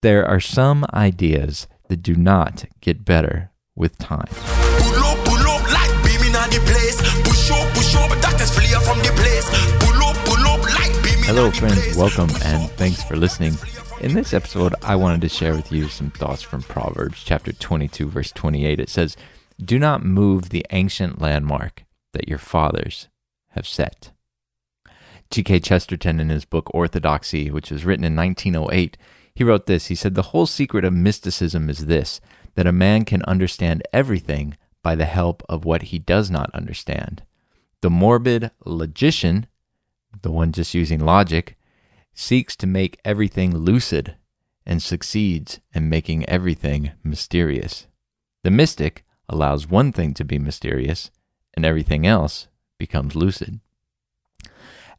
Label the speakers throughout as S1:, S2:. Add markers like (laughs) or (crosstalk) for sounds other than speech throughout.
S1: There are some ideas that do not get better with time.
S2: Pull up, pull up, like beaming on the place. Push up, push up, doctors flee from the place. Pull up, pull up, like beaming
S1: Hello, friends. Welcome and thanks for listening. In this episode, I wanted to share with you some thoughts from Proverbs chapter 22, verse 28. It says, Do not move the ancient landmark that your fathers have set. G.K. Chesterton, in his book Orthodoxy, which was written in 1908, he wrote this. He said, The whole secret of mysticism is this that a man can understand everything by the help of what he does not understand. The morbid logician, the one just using logic, seeks to make everything lucid and succeeds in making everything mysterious. The mystic allows one thing to be mysterious and everything else becomes lucid.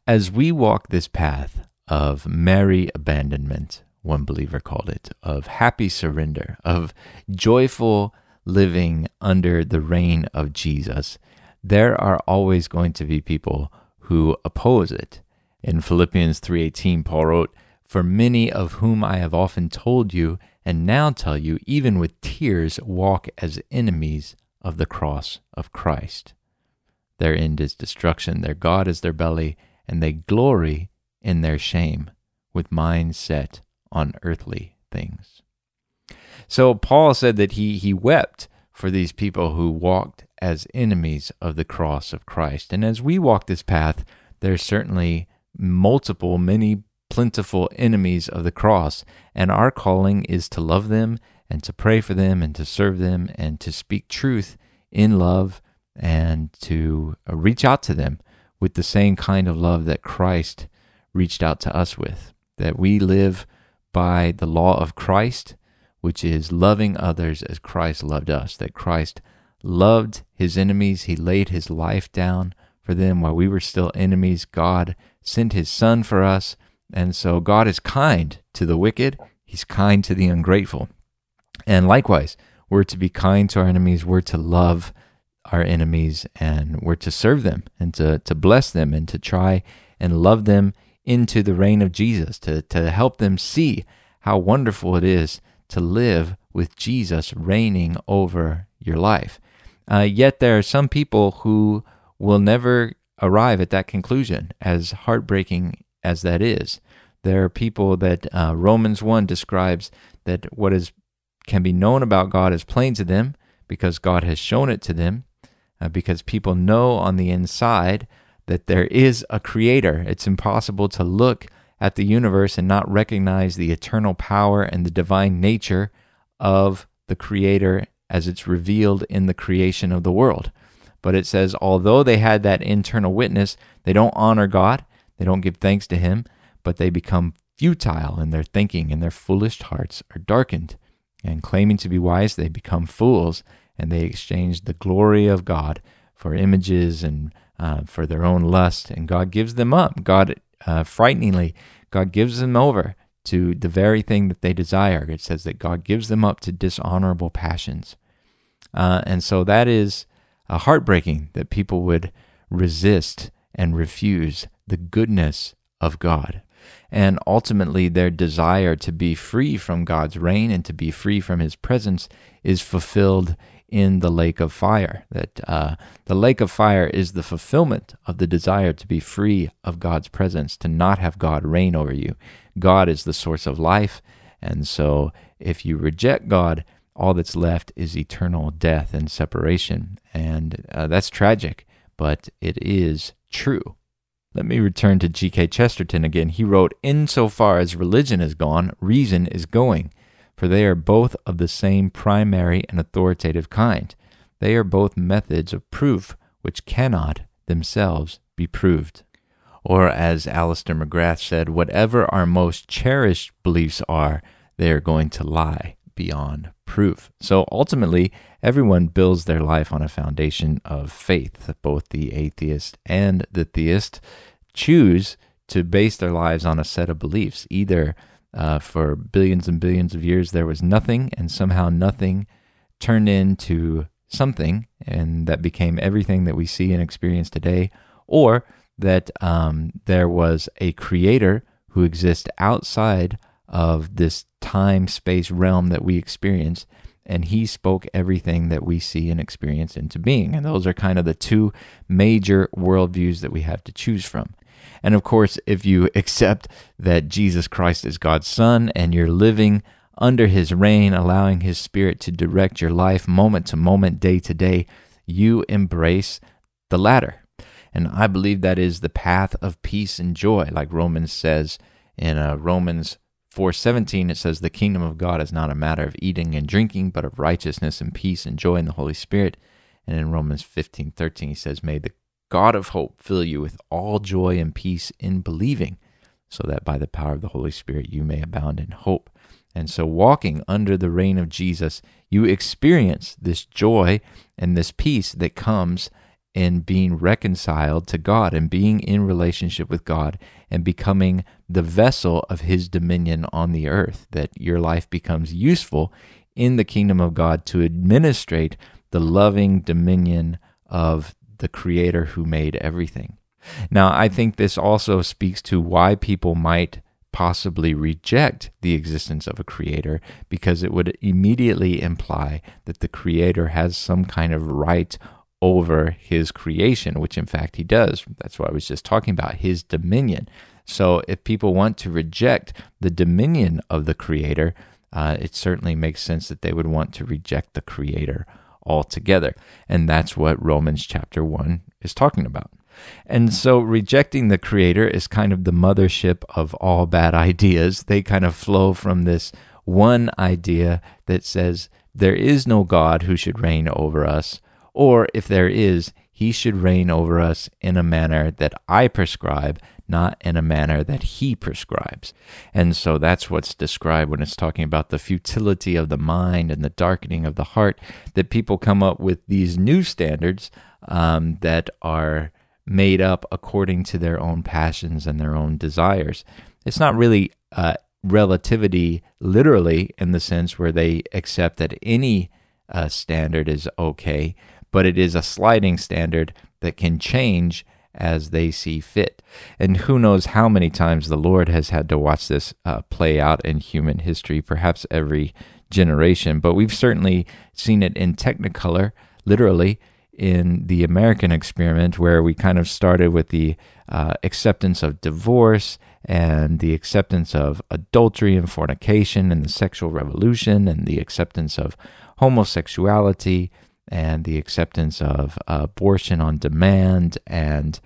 S1: As we walk this path of merry abandonment, one believer called it, of happy surrender, of joyful living under the reign of Jesus, there are always going to be people who oppose it. In Philippians 3:18 Paul wrote, "For many of whom I have often told you and now tell you even with tears walk as enemies of the cross of Christ." Their end is destruction, their God is their belly, and they glory in their shame, with minds set on earthly things. So Paul said that he, he wept for these people who walked as enemies of the cross of Christ. And as we walk this path, there's certainly multiple, many plentiful enemies of the cross. And our calling is to love them and to pray for them and to serve them and to speak truth in love and to reach out to them with the same kind of love that Christ reached out to us with. That we live by the law of Christ, which is loving others as Christ loved us. That Christ loved his enemies, he laid his life down for them while we were still enemies. God sent his Son for us. And so God is kind to the wicked, he's kind to the ungrateful. And likewise, we're to be kind to our enemies, we're to love our enemies, and we're to serve them and to, to bless them and to try and love them into the reign of Jesus, to, to help them see how wonderful it is to live with Jesus reigning over your life. Uh, yet there are some people who will never arrive at that conclusion, as heartbreaking as that is. There are people that uh, Romans 1 describes that what is can be known about God is plain to them because God has shown it to them, uh, because people know on the inside that there is a creator. It's impossible to look at the universe and not recognize the eternal power and the divine nature of the creator as it's revealed in the creation of the world. But it says, although they had that internal witness, they don't honor God, they don't give thanks to Him, but they become futile in their thinking, and their foolish hearts are darkened. And claiming to be wise, they become fools, and they exchange the glory of God for images and uh, for their own lust. And God gives them up. God, uh, frighteningly, God gives them over to the very thing that they desire. It says that God gives them up to dishonorable passions. Uh, and so that is heartbreaking that people would resist and refuse the goodness of God. And ultimately, their desire to be free from God's reign and to be free from His presence is fulfilled in the lake of fire. That uh, the lake of fire is the fulfillment of the desire to be free of God's presence, to not have God reign over you. God is the source of life. And so, if you reject God, all that's left is eternal death and separation. And uh, that's tragic, but it is true. Let me return to G.K. Chesterton again. He wrote, Insofar as religion is gone, reason is going, for they are both of the same primary and authoritative kind. They are both methods of proof which cannot themselves be proved. Or, as Alister McGrath said, whatever our most cherished beliefs are, they are going to lie beyond proof. So ultimately, everyone builds their life on a foundation of faith. Both the atheist and the theist choose to base their lives on a set of beliefs. Either uh, for billions and billions of years there was nothing, and somehow nothing turned into something, and that became everything that we see and experience today, or that um, there was a creator who exists outside of this time space realm that we experience. And he spoke everything that we see and experience into being. And those are kind of the two major worldviews that we have to choose from. And of course, if you accept that Jesus Christ is God's Son and you're living under his reign, allowing his spirit to direct your life moment to moment, day to day, you embrace the latter. And I believe that is the path of peace and joy, like Romans says in uh, Romans 4:17 it says the kingdom of God is not a matter of eating and drinking but of righteousness and peace and joy in the Holy Spirit and in Romans 15:13 he says may the God of hope fill you with all joy and peace in believing so that by the power of the Holy Spirit you may abound in hope. And so, walking under the reign of Jesus, you experience this joy and this peace that comes in being reconciled to God and being in relationship with God and becoming the vessel of His dominion on the earth, that your life becomes useful in the kingdom of God to administrate the loving dominion of the Creator who made everything. Now, I think this also speaks to why people might possibly reject the existence of a creator because it would immediately imply that the creator has some kind of right over his creation, which in fact he does. That's what I was just talking about, his dominion. So if people want to reject the dominion of the creator, uh, it certainly makes sense that they would want to reject the creator altogether. And that's what Romans chapter 1 is talking about. And so rejecting the creator is kind of the mothership of all bad (laughs) ideas. They kind of flow from this one idea that says there is no God who should reign over us, or if there is, he should reign over us in a manner that I prescribe, not in a manner that he prescribes. And so that's what's described when it's talking about the futility of the mind and the darkening of the heart, that people come up with these new standards um, that are made up according to their own passions and their own desires. It's not really uh, relativity literally in the sense where they accept that any uh, standard is okay, but it is a sliding standard that can change as they see fit. And who knows how many times the Lord has had to watch this uh, play out in human history, perhaps every generation, but we've certainly seen it in Technicolor, literally, in the American experiment, where we kind of started with the uh, acceptance of divorce and the acceptance of adultery and fornication and the sexual revolution and the acceptance of homosexuality and the acceptance of abortion on demand and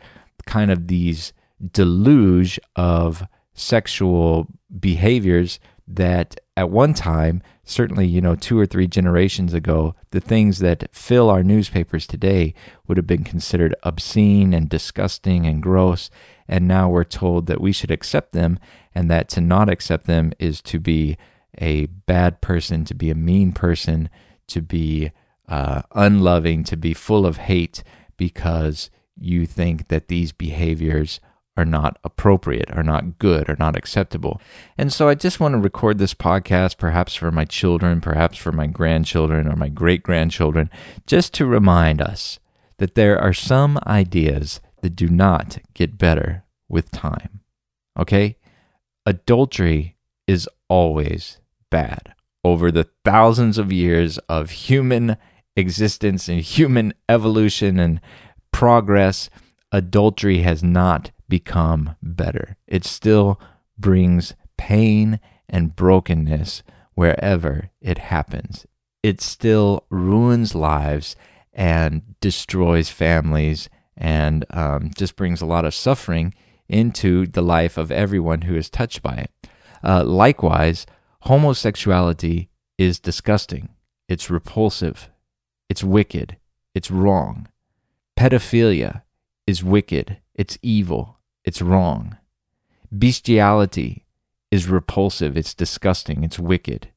S1: kind of these deluge of sexual behaviors that at one time, certainly, you know, two or three generations ago, the things that fill our newspapers today would have been considered obscene and disgusting and gross. And now we're told that we should accept them and that to not accept them is to be a bad person, to be a mean person, to be uh, unloving, to be full of hate because you think that these behaviors are not appropriate, are not good, are not acceptable. And so I just want to record this podcast, perhaps for my children, perhaps for my grandchildren or my great grandchildren, just to remind us that there are some ideas that do not get better with time. Okay? Adultery is always bad. Over the thousands of years of human existence and human evolution and progress, adultery has not become better. It still brings pain and brokenness wherever it happens. It still ruins lives and destroys families and um, just brings a lot of suffering into the life of everyone who is touched by it. Uh, likewise, homosexuality is disgusting, it's repulsive, it's wicked, it's wrong. Pedophilia is wicked, it's evil, it's wrong. Bestiality is repulsive, it's disgusting, it's wicked.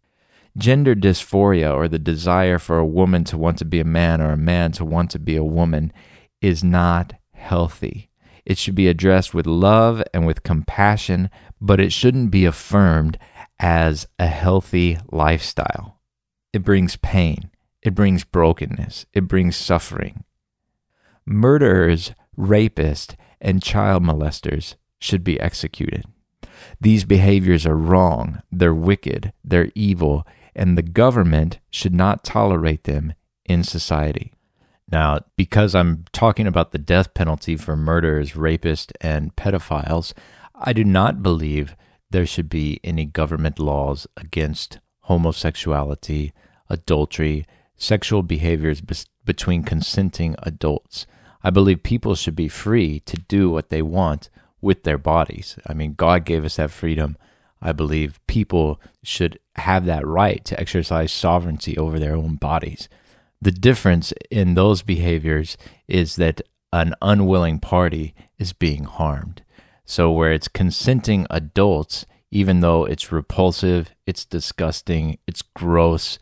S1: Gender dysphoria, or the desire for a woman to want to be a man or a man to want to be a woman, is not healthy. It should be addressed with love and with compassion, but it shouldn't be affirmed as a healthy lifestyle. It brings pain, it brings brokenness, it brings suffering. Murderers, rapists, and child molesters should be executed. These behaviors are wrong, they're wicked, they're evil, and the government should not tolerate them in society. Now, because I'm talking about the death penalty for murderers, rapists, and pedophiles, I do not believe there should be any government laws against homosexuality, adultery, sexual behaviors be- between consenting adults. I believe people should be free to do what they want with their bodies. I mean, God gave us that freedom. I believe people should have that right to exercise sovereignty over their own bodies. The difference in those behaviors is that an unwilling party is being harmed. So, where it's consenting adults, even though it's repulsive, it's disgusting, it's gross,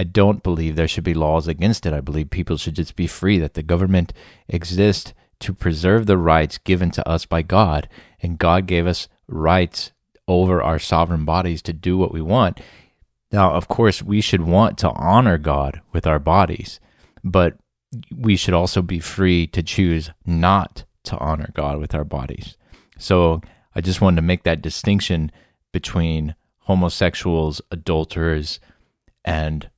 S1: I don't believe there should be laws against it. I believe people should just be free, that the government exists to preserve the rights given to us by God. And God gave us rights over our sovereign bodies to do what we want. Now, of course, we should want to honor God with our bodies, but we should also be free to choose not to honor God with our bodies. So I just wanted to make that distinction between homosexuals, adulterers, and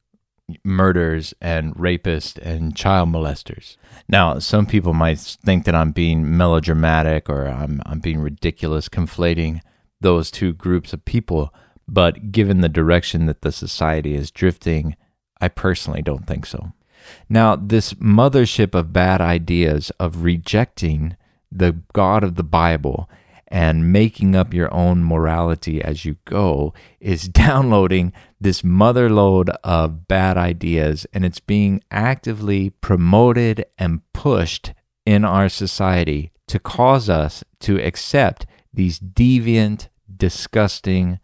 S1: murders and rapists and child molesters. Now, some people might think that I'm being melodramatic or I'm, I'm being ridiculous, conflating those two groups of people. But given the direction that the society is drifting, I personally don't think so. Now, this mothership of bad ideas of rejecting the God of the Bible and making up your own morality as you go is (laughs) downloading this motherload of bad ideas and it's being actively promoted and pushed in our society to cause us to accept these deviant, disgusting,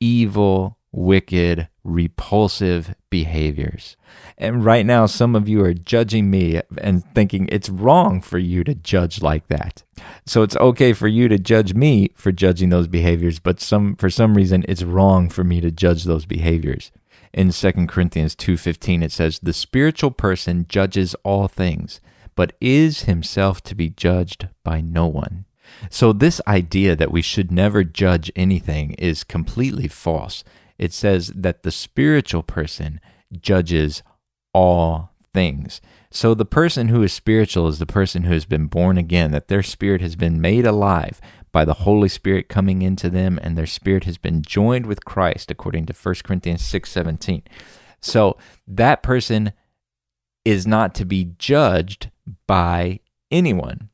S1: evil, wicked, repulsive behaviors. And right now, some of you are judging me and thinking it's wrong for you to judge like that. So it's okay for you to judge me for judging those behaviors, but some for some reason it's wrong for me to judge those behaviors. In 2 Corinthians 2:15 it says, "The spiritual person judges all things, but is himself to be judged by no one." So, this idea that we should never judge anything is completely false. It says that the spiritual person judges all things. So, the person who is spiritual is the person who has been born again, that their spirit has been made alive by the Holy Spirit coming into them, and their spirit has been joined with Christ, according to 1 Corinthians 6 17. So, that person is not to be judged by anyone.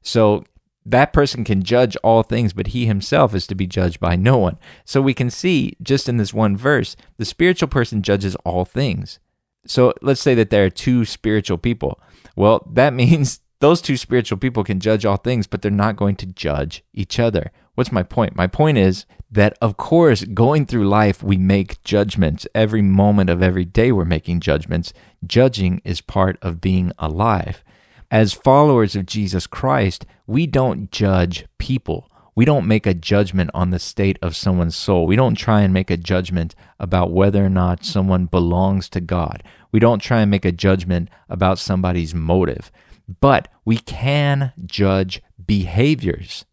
S1: So, that person can judge all things, but he himself is to be judged by no one. So we can see just in this one verse, the spiritual person judges all things. So let's say that there are two spiritual people. Well, that (laughs) means those two spiritual people can judge all things, but they're not going to judge each other. What's my point? My point is that, of course, going through life, we make judgments. Every moment of every day, we're making judgments. Judging is part of being alive as followers of Jesus Christ, we don't judge people. We don't make a judgment on the state of someone's soul. We don't try and make a judgment about whether or not someone belongs to God. We don't try and make a judgment about somebody's motive. But we can judge behaviors.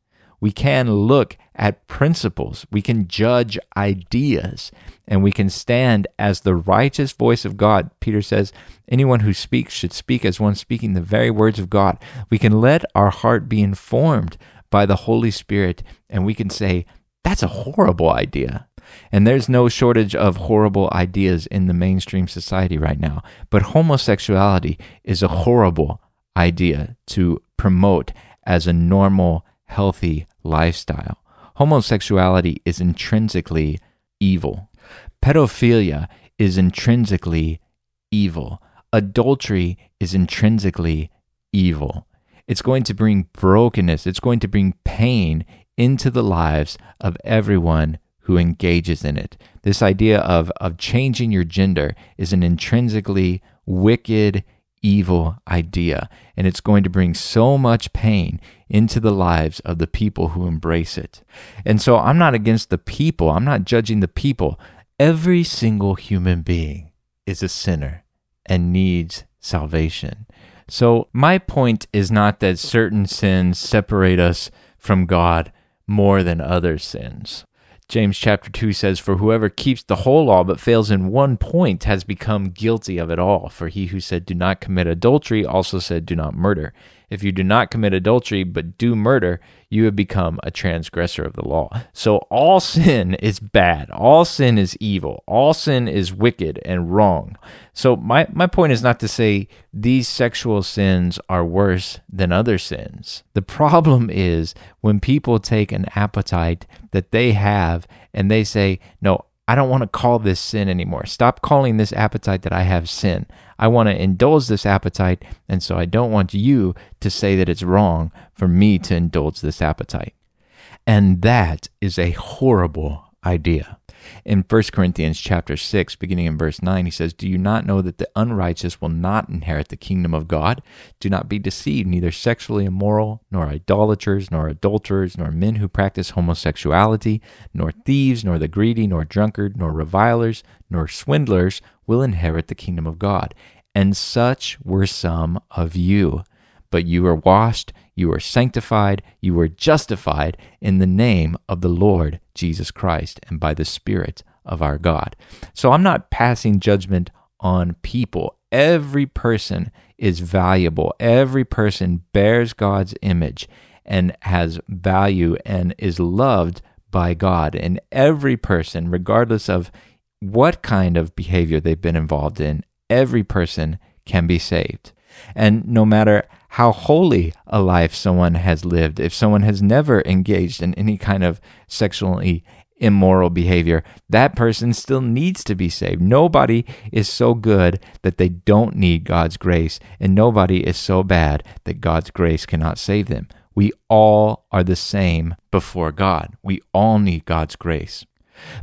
S1: We can look at principles. We can judge ideas and we can stand as the righteous voice of God. Peter says, anyone who speaks should speak as one speaking the very words of God. We can let our heart be informed by the Holy Spirit and we can say, that's a horrible idea. And there's no shortage of horrible ideas in the mainstream society right now. But homosexuality is a horrible idea to promote as a normal, healthy lifestyle. Homosexuality is intrinsically evil. Pedophilia is intrinsically evil. Adultery is intrinsically evil. It's going to bring brokenness, it's going to bring pain into the lives of everyone who engages in it. This idea of, of changing your gender is an intrinsically wicked, evil idea, and it's going to bring so much pain into the lives of the people who embrace it. And so I'm not against the people, I'm not judging the people. Every single human being is a sinner and needs salvation. So my point is not that certain sins separate us from God more than other sins. James chapter 2 says, For whoever keeps the whole law but fails in one point has become guilty of it all. For he who said, Do not commit adultery also said, Do not murder. If you do not commit adultery but do murder, you have become a transgressor of the law. So all sin is bad. All sin is evil. All sin is wicked and wrong. So my, my point is not to say these sexual sins are worse than other sins. The problem is when people take an appetite that they have and they say, no, I don't want to call this sin anymore. Stop calling this appetite that I have sin. I want to indulge this appetite, and so I don't want you to say that it's wrong for me to indulge this appetite. And that is a horrible idea. In 1 Corinthians chapter 6, beginning in verse 9, he says, Do you not know that the unrighteous will not inherit the kingdom of God? Do not be deceived, neither sexually immoral, nor idolaters, nor adulterers, nor men who practice homosexuality, nor thieves, nor the greedy, nor drunkard, nor revilers, nor swindlers will inherit the kingdom of God. And such were some of you. But you were washed, you are sanctified, you are justified in the name of the Lord Jesus Christ and by the Spirit of our God. So I'm not passing judgment on people. Every person is valuable, every person bears God's image and has value and is loved by God. And every person, regardless of what kind of behavior they've been involved in, every person can be saved. And no matter how holy a life someone has lived, if someone has never engaged in any kind of sexually immoral behavior, that person still needs to be saved. Nobody is so good that they don't need God's grace, and nobody is so bad that God's grace cannot save them. We all are the same before God. We all need God's grace.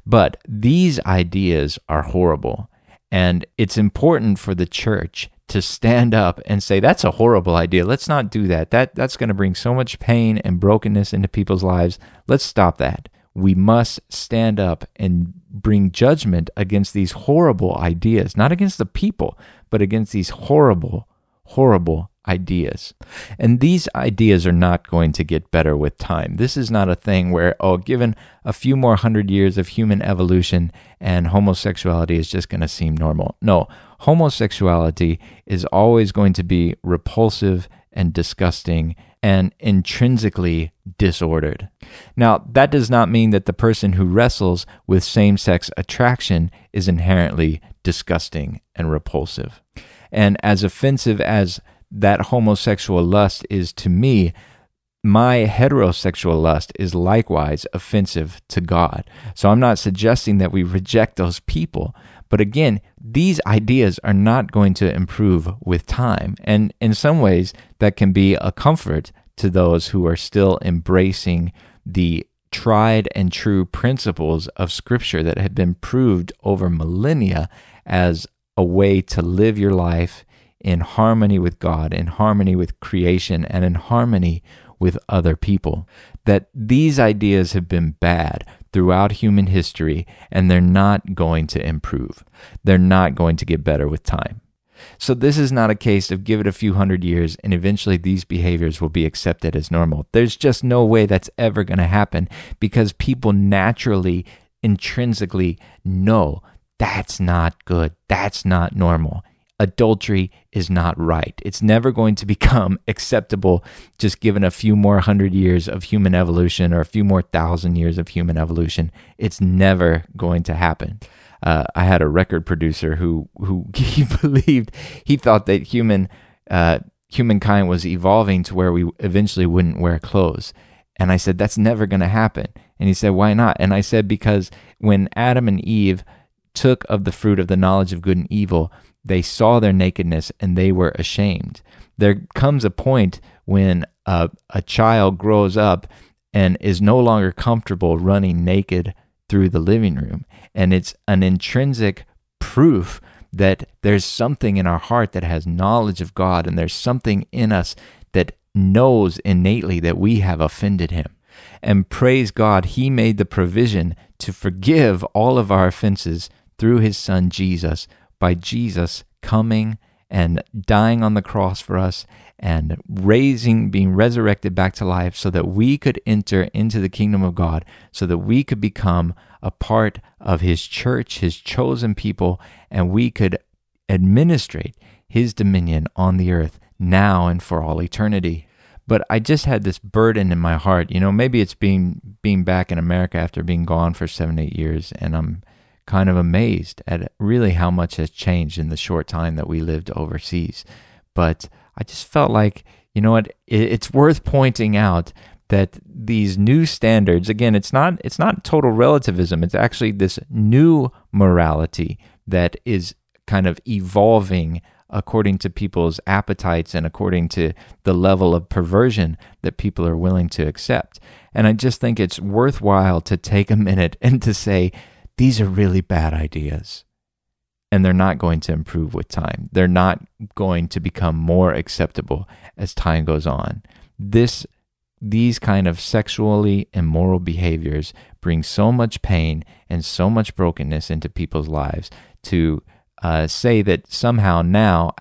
S1: But these ideas are horrible, and it's important for the church to stand up and say that's a horrible idea. Let's not do that. That that's going to bring so much pain and brokenness into people's lives. Let's stop that. We must stand up and bring judgment against these horrible ideas, not against the people, but against these horrible, horrible ideas. And these ideas are not going to get better with time. This is not a thing where, oh, given a few more hundred years of human evolution and homosexuality is just going to seem normal. No, homosexuality is always going to be repulsive and disgusting and intrinsically disordered. Now, that does not mean that the person who wrestles with same sex attraction is inherently disgusting and repulsive. And as offensive as that homosexual lust is to me, my heterosexual lust is likewise offensive to God. So I'm not suggesting that we reject those people. But again, these ideas are not going to improve with time. And in some ways, that can be a comfort to those who are still embracing the tried and true principles of Scripture that have been proved over millennia as a way to live your life in harmony with God, in harmony with creation, and in harmony with other people. That these ideas have been bad throughout human history and they're not going to improve. They're not going to get better with time. So, this is not a case of give it a few hundred years and eventually these behaviors will be accepted as normal. There's just no way that's ever going to happen because people naturally, intrinsically know that's not good. That's not normal adultery is not right. It's never going to (laughs) become acceptable just given a few more hundred years of human evolution or a few more thousand years of human evolution. It's never going to happen. Uh, I had a record producer who who (laughs) he believed he thought that human uh, humankind was evolving to where we eventually wouldn't wear clothes. And I said that's never going to happen. And he said why not? And I said because when Adam and Eve took of the fruit of the knowledge of good and evil, they saw their nakedness and they were ashamed. There comes a point when a, a child grows up and is no longer comfortable running naked through the living room. And it's an intrinsic proof that there's something in our heart that has knowledge of God, and there's something in us that knows innately that we have offended Him. And praise God, He made the provision to forgive all of our offenses through His Son Jesus by Jesus coming and dying on the cross for us and raising, being resurrected back to life so that we could enter into the kingdom of God, so that we could become a part of His church, His chosen people, and we could administrate His dominion on the earth now and for all eternity. But I just had this burden in my heart. You know, maybe it's being being back in America after being gone for seven, eight years, and I'm kind of amazed at really how much has changed in the short time that we lived overseas. But I just felt like, you know what, it's worth pointing out that these new standards again it's not it's not total relativism it's actually this new morality that is kind of evolving according to people's appetites and according to the level of perversion that people are willing to accept. And I just think it's worthwhile to take a minute and to say, these are really bad ideas. And they're not going to improve with time. They're not going to become more acceptable as time goes on. This these kind of sexually immoral behaviors bring so much pain and so much brokenness into people's lives to uh, say that somehow now,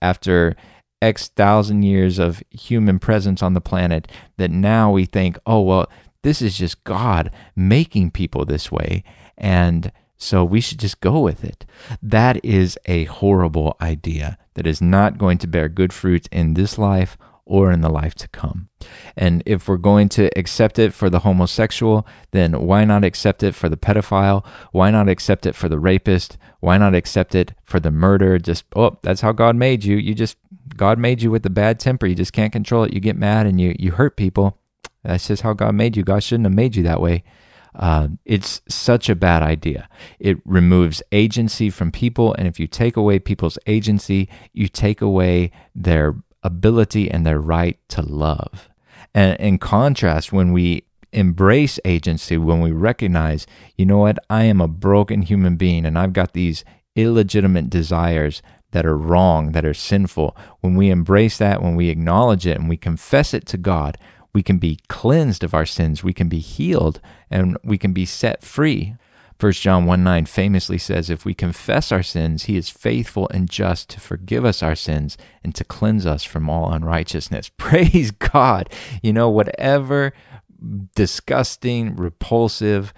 S1: after X thousand years of human presence on the planet, that now we think, oh, well, this is just God making people this way. And so we should just go with it. That is a horrible idea that is not going to bear good fruit in this life or in the life to come. And if we're going to accept it for the homosexual, then why not accept it for the pedophile? Why not accept it for the rapist? Why not accept it for the murder? Just, oh, that's how God made you. You just, God made you with the bad temper. You just can't control it. You get mad and you, you hurt people. That's just how God made you. God shouldn't have made you that way. Uh, it's such a bad idea. It removes agency from people. And if you take away people's agency, you take away their ability and their right to love. And in contrast, when we embrace agency, when we recognize, you know what, I am a broken human being and I've got these illegitimate desires that are wrong, that are sinful, when we embrace that, when we acknowledge it and we confess it to God, we can be cleansed of our sins, we can be healed, and we can be set free 1 John 1 9 famously says, If we confess our sins, he is faithful and just to forgive us our sins and to cleanse us from all unrighteousness. (laughs) Praise God. You know, whatever disgusting, repulsive,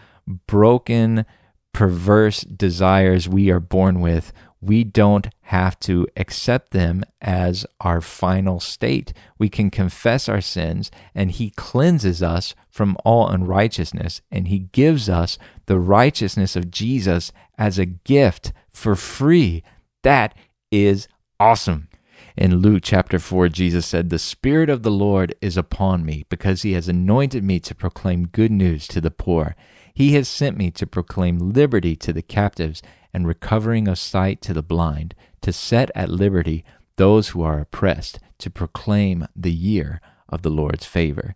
S1: broken, perverse desires we are born with, we don't have to accept them as our final state. We can confess our sins, and He cleanses us from all unrighteousness, and He gives us the righteousness of Jesus as a gift for free. That is awesome. In Luke chapter 4, Jesus said, The Spirit of the Lord is upon me, because He has anointed me to proclaim good news to the poor. He has sent me to proclaim liberty to the captives and recovering of sight to the blind, to set at liberty those who are oppressed, to proclaim the year of the Lord's favor.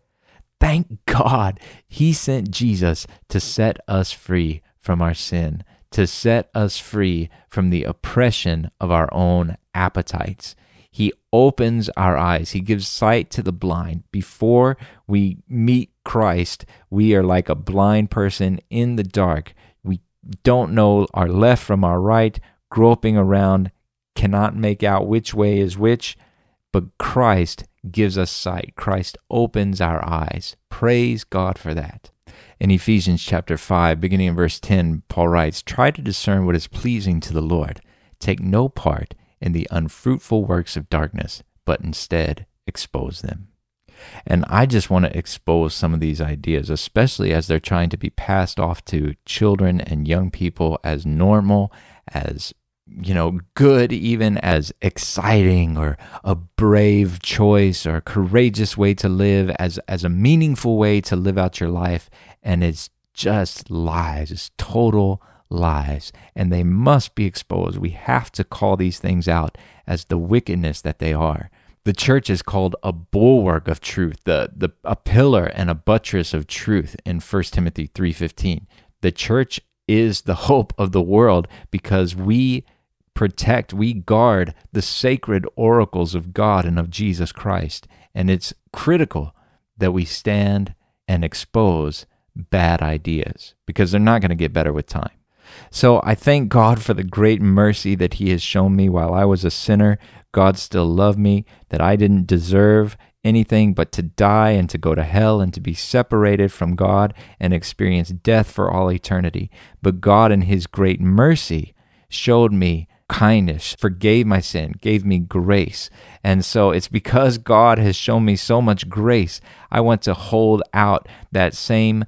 S1: Thank God He sent Jesus to set us free from our sin, to set us free from the oppression of our own appetites. He opens our eyes. He gives sight to the blind. Before we meet Christ, we are like a blind person in the dark don't know our left from our right, groping around, cannot make out which way is which. But Christ gives us sight. Christ opens our eyes. Praise God for that. In Ephesians chapter 5, beginning in verse 10, Paul writes, Try to discern what is pleasing to the Lord. Take no part in the unfruitful works of darkness, but instead expose them. And I just want to expose some of these ideas, especially as they're trying to be passed off to children and young people as normal, as you know, good, even as exciting or a brave choice or a courageous way to live, as as a meaningful way to live out your life. And it's just lies, it's total lies, and they must be exposed. We have to call these things out as the wickedness that they are the church is called a bulwark of truth, the, the a pillar and a buttress of truth in 1 Timothy 3:15. The church is the (laughs) hope of the world because we protect, we guard the sacred oracles of God and of Jesus Christ. And it's critical that we stand and expose bad ideas because they're not going to get better with time. So I thank God for the great mercy that He has shown me while I was a sinner. God still loved me, that I didn't deserve anything but to die and to go to hell and to be separated from God and experience death for all eternity. But God, in His great mercy, showed me kindness, forgave my sin, gave me grace. And so it's because God has shown me so much grace, I want to hold out that same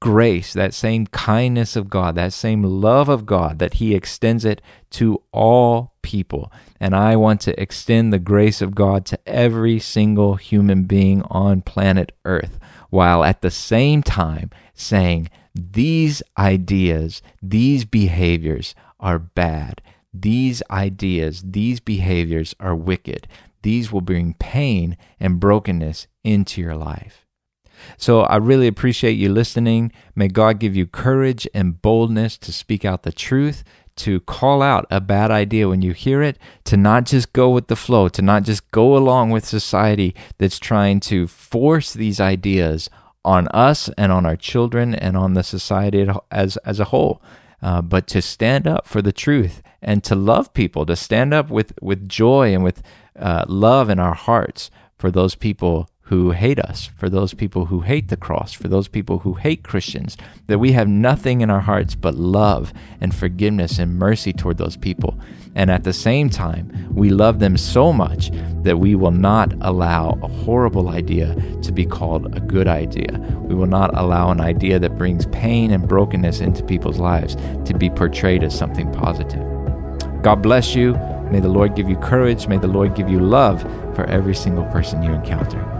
S1: grace, that same kindness of God, that same love of God, that He extends it to all people. And I want to extend the grace of God to every single human being on planet Earth, while at the same time saying, these ideas, these behaviors are bad. These ideas, these behaviors are wicked. These will bring pain and brokenness into your life. So I really appreciate you listening. May God give you courage and boldness to speak out the truth, to call out a bad idea when you hear it, to not just go with the flow, to not just go along with society that's trying to force these ideas on us and on our children and on the society as, as a whole. Uh, but to stand up for the truth and to love people, to stand up with, with joy and with uh, love in our hearts for those people who hate us, for those people who hate the cross, for those people who hate Christians, that we have nothing in our hearts but love and forgiveness and mercy toward those people. And at the same time, we love them so much that we will not allow a horrible idea to be called a good idea. We will not allow an idea that brings pain and brokenness into people's lives to be portrayed as something positive. God bless you. May the Lord give you courage. May the Lord give you love for every single person you encounter.